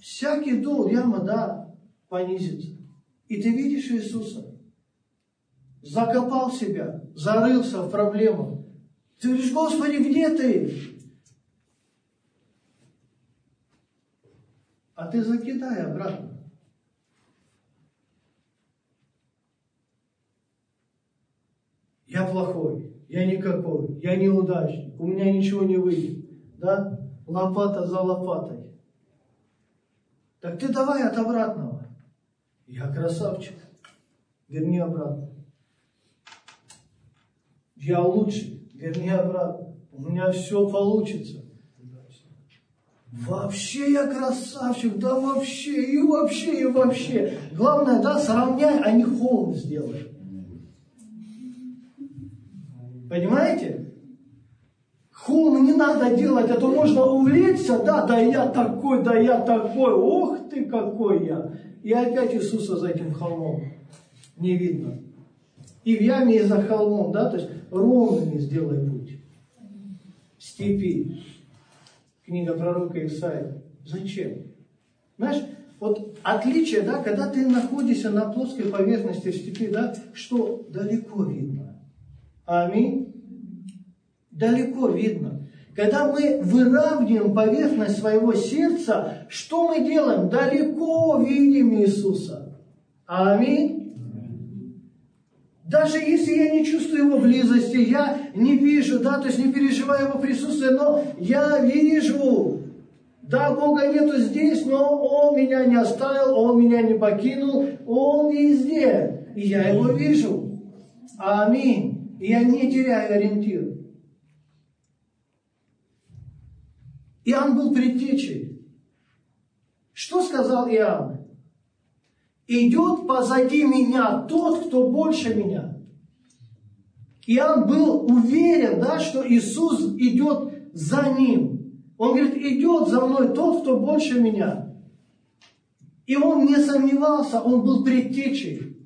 S1: всякий дол, яма, да, понизится. И ты видишь Иисуса, закопал себя, зарылся в проблему. Ты говоришь, Господи, где ты? А ты закидай обратно. Я плохой, я никакой, я неудачник, у меня ничего не выйдет. Да? Лопата за лопатой. Так ты давай от обратного. Я красавчик. Верни обратно. Я лучший. Верни обратно. У меня все получится. Вообще я красавчик, да вообще, и вообще, и вообще. Главное, да, сравняй, а не холм сделай. Понимаете? Холм не надо делать, а то можно увлечься, да, да я такой, да я такой, ох ты какой я. И опять Иисуса за этим холмом не видно. И в яме, и за холмом, да, то есть ровно не сделай путь. степи. Книга пророка Исаия. Зачем? Знаешь, вот отличие, да, когда ты находишься на плоской поверхности степи, да, что далеко видно. Аминь. Далеко видно. Когда мы выравниваем поверхность своего сердца, что мы делаем? Далеко видим Иисуса. Аминь. Даже если я не чувствую его близости, я не вижу, да, то есть не переживаю его присутствие, но я вижу, да, Бога нету здесь, но Он меня не оставил, Он меня не покинул, Он везде, и я Его вижу. Аминь. И я не теряю ориентир. Иоанн был предтечей. Что сказал Иоанн? Идет позади меня тот, кто больше меня. Иоанн был уверен, да, что Иисус идет за ним. Он говорит, идет за мной тот, кто больше меня. И он не сомневался, он был предтечей.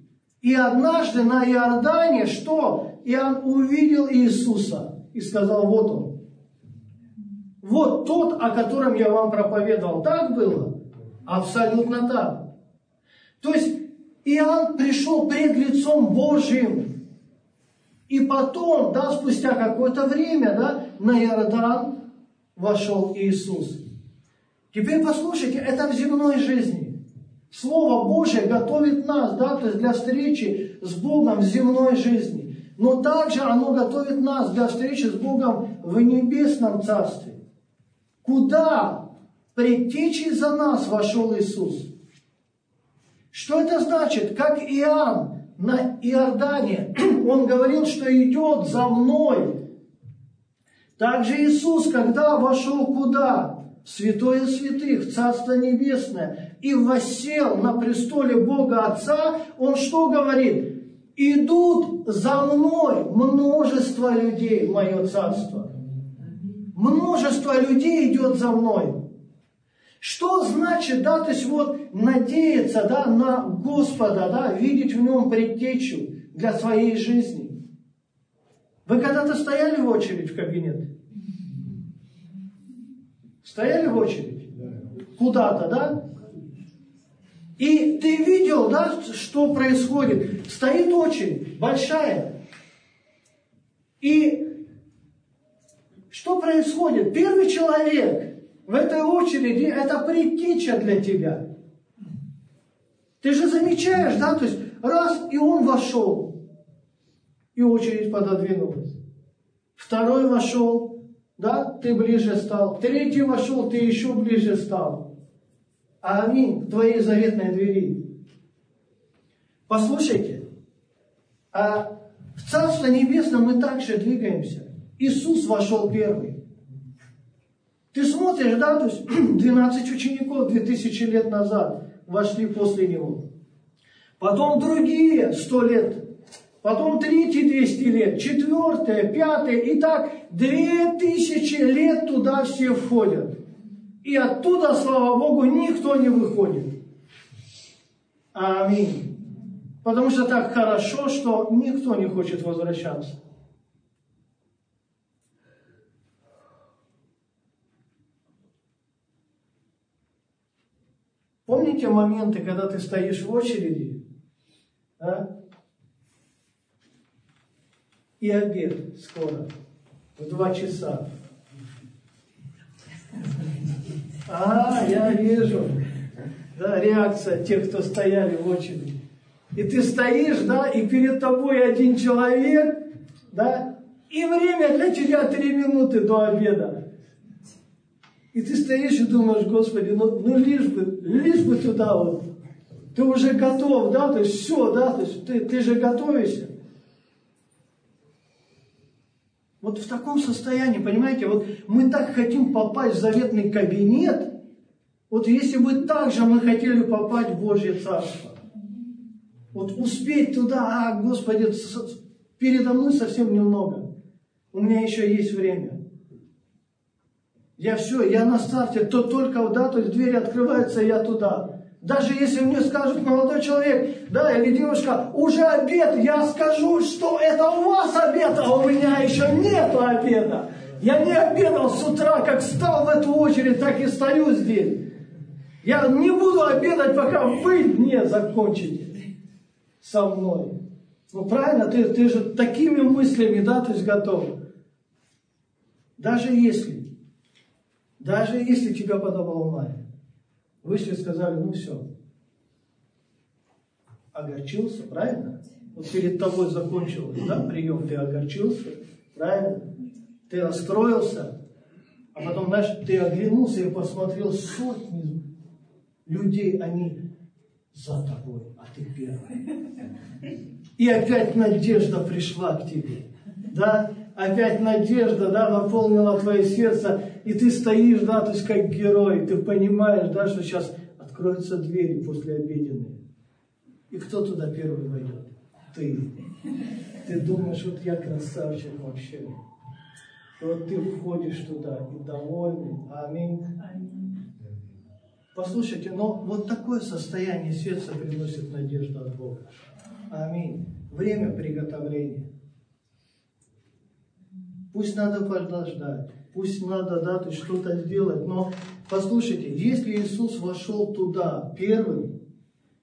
S1: И однажды на Иордане, что? Иоанн увидел Иисуса и сказал, вот он. Вот тот, о котором я вам проповедовал. Так было? Абсолютно так. То есть Иоанн пришел пред лицом Божьим. И потом, да, спустя какое-то время, да, на Иордан вошел Иисус. Теперь послушайте, это в земной жизни. Слово Божье готовит нас, да, то есть для встречи с Богом в земной жизни. Но также оно готовит нас для встречи с Богом в небесном Царстве. Куда предтечей за нас вошел Иисус? Что это значит? Как Иоанн на Иордане, он говорил, что идет за мной. Также Иисус, когда вошел куда? Святое святых, Царство Небесное, и воссел на престоле Бога Отца, он что говорит? Идут за мной множество людей в мое царство. Множество людей идет за мной. Что значит, да, то есть вот надеяться, да, на Господа, да, видеть в нем предтечу для своей жизни? Вы когда-то стояли в очередь в кабинет? Стояли в очередь? Куда-то, да? И ты видел, да, что происходит? Стоит очередь большая. И что происходит? Первый человек в этой очереди это предтеча для тебя. Ты же замечаешь, да, то есть раз, и он вошел, и очередь пододвинулась. Второй вошел, да, ты ближе стал. Третий вошел, ты еще ближе стал. Аминь, к твоей заветной двери. Послушайте, а в Царство Небесное мы также двигаемся. Иисус вошел первый. Ты смотришь, да, то есть 12 учеников 2000 лет назад вошли после него. Потом другие 100 лет. Потом третий 200 лет, четвертое, пятое. И так 2000 лет туда все входят. И оттуда, слава Богу, никто не выходит. Аминь. Потому что так хорошо, что никто не хочет возвращаться. Помните моменты, когда ты стоишь в очереди, а? и обед скоро, в два часа. А, я вижу. Да, реакция тех, кто стояли в очереди. И ты стоишь, да, и перед тобой один человек, да, и время для тебя три минуты до обеда. И ты стоишь и думаешь, Господи, ну, ну лишь бы, лишь бы туда вот. Ты уже готов, да, то есть все, да, то есть ты, ты же готовишься. Вот в таком состоянии, понимаете, вот мы так хотим попасть в заветный кабинет, вот если бы так же мы хотели попасть в Божье Царство, вот успеть туда, а, Господи, передо мной совсем немного, у меня еще есть время. Я все, я на старте, то только, да, то есть двери открываются, я туда. Даже если мне скажут, молодой человек, да, или девушка, уже обед, я скажу, что это у вас обед, а у меня еще нет обеда. Я не обедал с утра, как встал в эту очередь, так и стою здесь. Я не буду обедать, пока вы не закончите со мной. Ну правильно, ты, ты же такими мыслями, да, то есть готов. Даже если, даже если тебя подобала Мария, вышли и сказали, ну все, огорчился, правильно? Вот перед тобой закончилось, да, прием, ты огорчился, правильно? Ты расстроился, а потом, знаешь, ты оглянулся и посмотрел сотни людей, они за тобой, а ты первый. И опять надежда пришла к тебе, да? Опять надежда, да, наполнила твое сердце, и ты стоишь, да, то есть как герой, ты понимаешь, да, что сейчас откроются двери после обеденной. И кто туда первый войдет? Ты. Ты думаешь, вот я красавчик вообще. И вот ты входишь туда и довольный. Аминь. Послушайте, но вот такое состояние сердца приносит надежду от Бога. Аминь. Время приготовления. Пусть надо подождать, пусть надо, да, то что-то сделать, но послушайте, если Иисус вошел туда первым,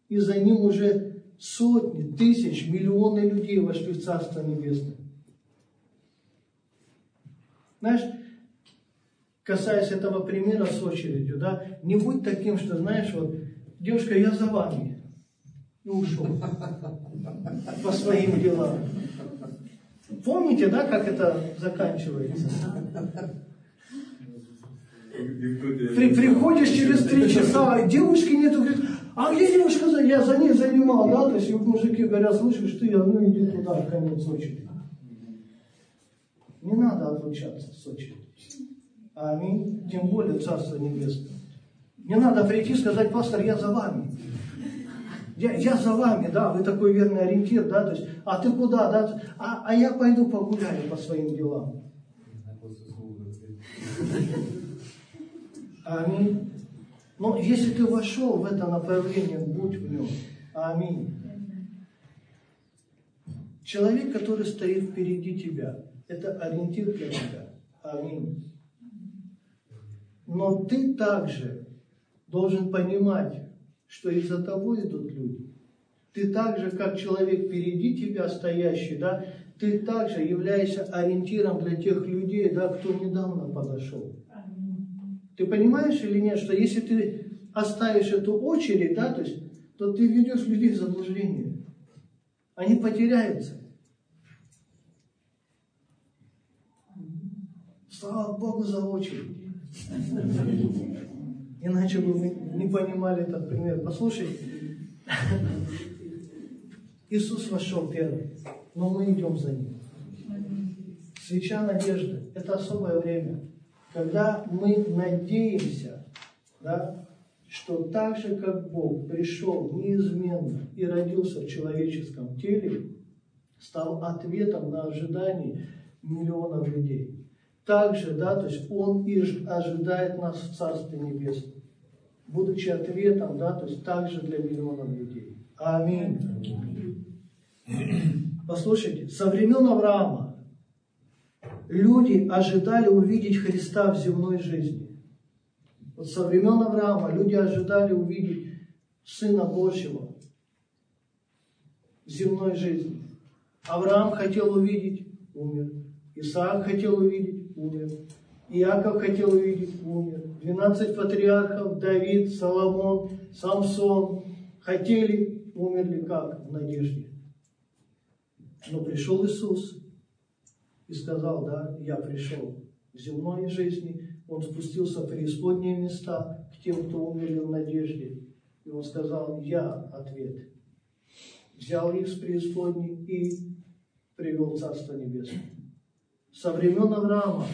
S1: и за ним уже сотни, тысяч, миллионы людей вошли в Царство Небесное. Знаешь, касаясь этого примера с очередью, да, не будь таким, что, знаешь, вот, девушка, я за вами, и ушел по своим делам. Помните, да, как это заканчивается? При, приходишь через три часа, а девушки нету, говорит, а где девушка? Я за ней занимал, да, то есть мужики говорят, слышишь, ты, ну иди туда, в конец очереди. Не надо отлучаться с очереди. Аминь. Тем более Царство Небесное. Не надо прийти и сказать, пастор, я за вами. Я, я за вами, да, вы такой верный ориентир, да, то есть, а ты куда, да, а, а я пойду погуляю по своим делам. Аминь. Но если ты вошел в это направление, будь в нем. Аминь. Человек, который стоит впереди тебя, это ориентир для тебя. Аминь. Но ты также должен понимать, что и за тобой идут люди. Ты так же, как человек впереди тебя стоящий, да, ты также являешься ориентиром для тех людей, да, кто недавно подошел. Ты понимаешь или нет, что если ты оставишь эту очередь, да, то есть, то ты ведешь людей в заблуждение. Они потеряются. Слава Богу за очередь. Иначе бы мы не понимали этот пример. Послушай, Иисус вошел первый, но мы идем за Ним. Свеча надежды – это особое время, когда мы надеемся, да, что так же, как Бог пришел неизменно и родился в человеческом теле, стал ответом на ожидания миллионов людей. Также, да, то есть Он и ожидает нас в Царстве Небесном, будучи ответом, да, то есть также для миллионов людей. Аминь. Послушайте, со времен Авраама люди ожидали увидеть Христа в земной жизни. Вот со времен Авраама люди ожидали увидеть Сына Божьего в земной жизни. Авраам хотел увидеть, умер. Исаак хотел увидеть, умер. Иаков хотел увидеть, умер. 12 патриархов, Давид, Соломон, Самсон хотели, умерли как? В надежде. Но пришел Иисус и сказал, да, я пришел в земной жизни, Он спустился в преисподние места к тем, кто умерли в надежде. И Он сказал, я ответ. Взял их с преисподней и привел Царство Небесное. Со времен Авраама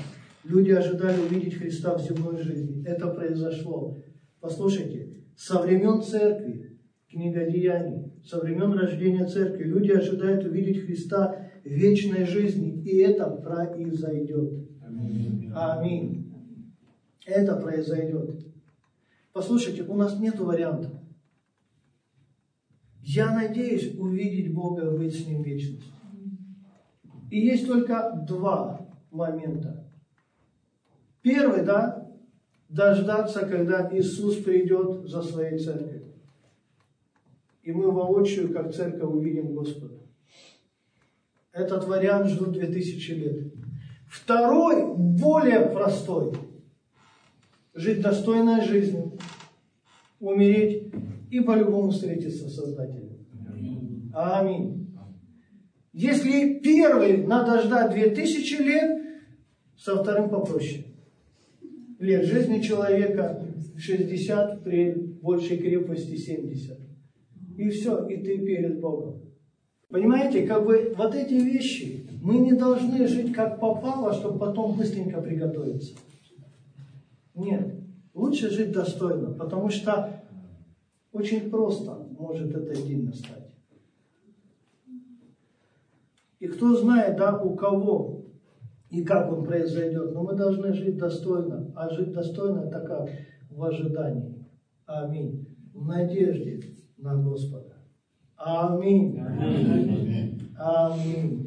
S1: люди ожидали увидеть Христа в земной жизни. Это произошло. Послушайте, со времен церкви, книга Деяний, со времен рождения церкви, люди ожидают увидеть Христа в вечной жизни. И это произойдет. Аминь. Аминь. Это произойдет. Послушайте, у нас нет вариантов. Я надеюсь увидеть Бога и быть с Ним в вечности. И есть только два момента. Первый, да, дождаться, когда Иисус придет за своей церковью. И мы воочию, как церковь, увидим Господа. Этот вариант ждут 2000 лет. Второй, более простой. Жить достойной жизнью, умереть и по-любому встретиться с Создателем. Аминь. Если первый надо ждать 2000 лет, со вторым попроще. Лет жизни человека 60 при большей крепости 70. И все, и ты перед Богом. Понимаете, как бы вот эти вещи, мы не должны жить как попало, чтобы потом быстренько приготовиться. Нет, лучше жить достойно, потому что очень просто может этот день настать. И кто знает, да, у кого и как он произойдет, но мы должны жить достойно. А жить достойно это как? В ожидании. Аминь. В надежде на Господа. Аминь. Аминь. Аминь.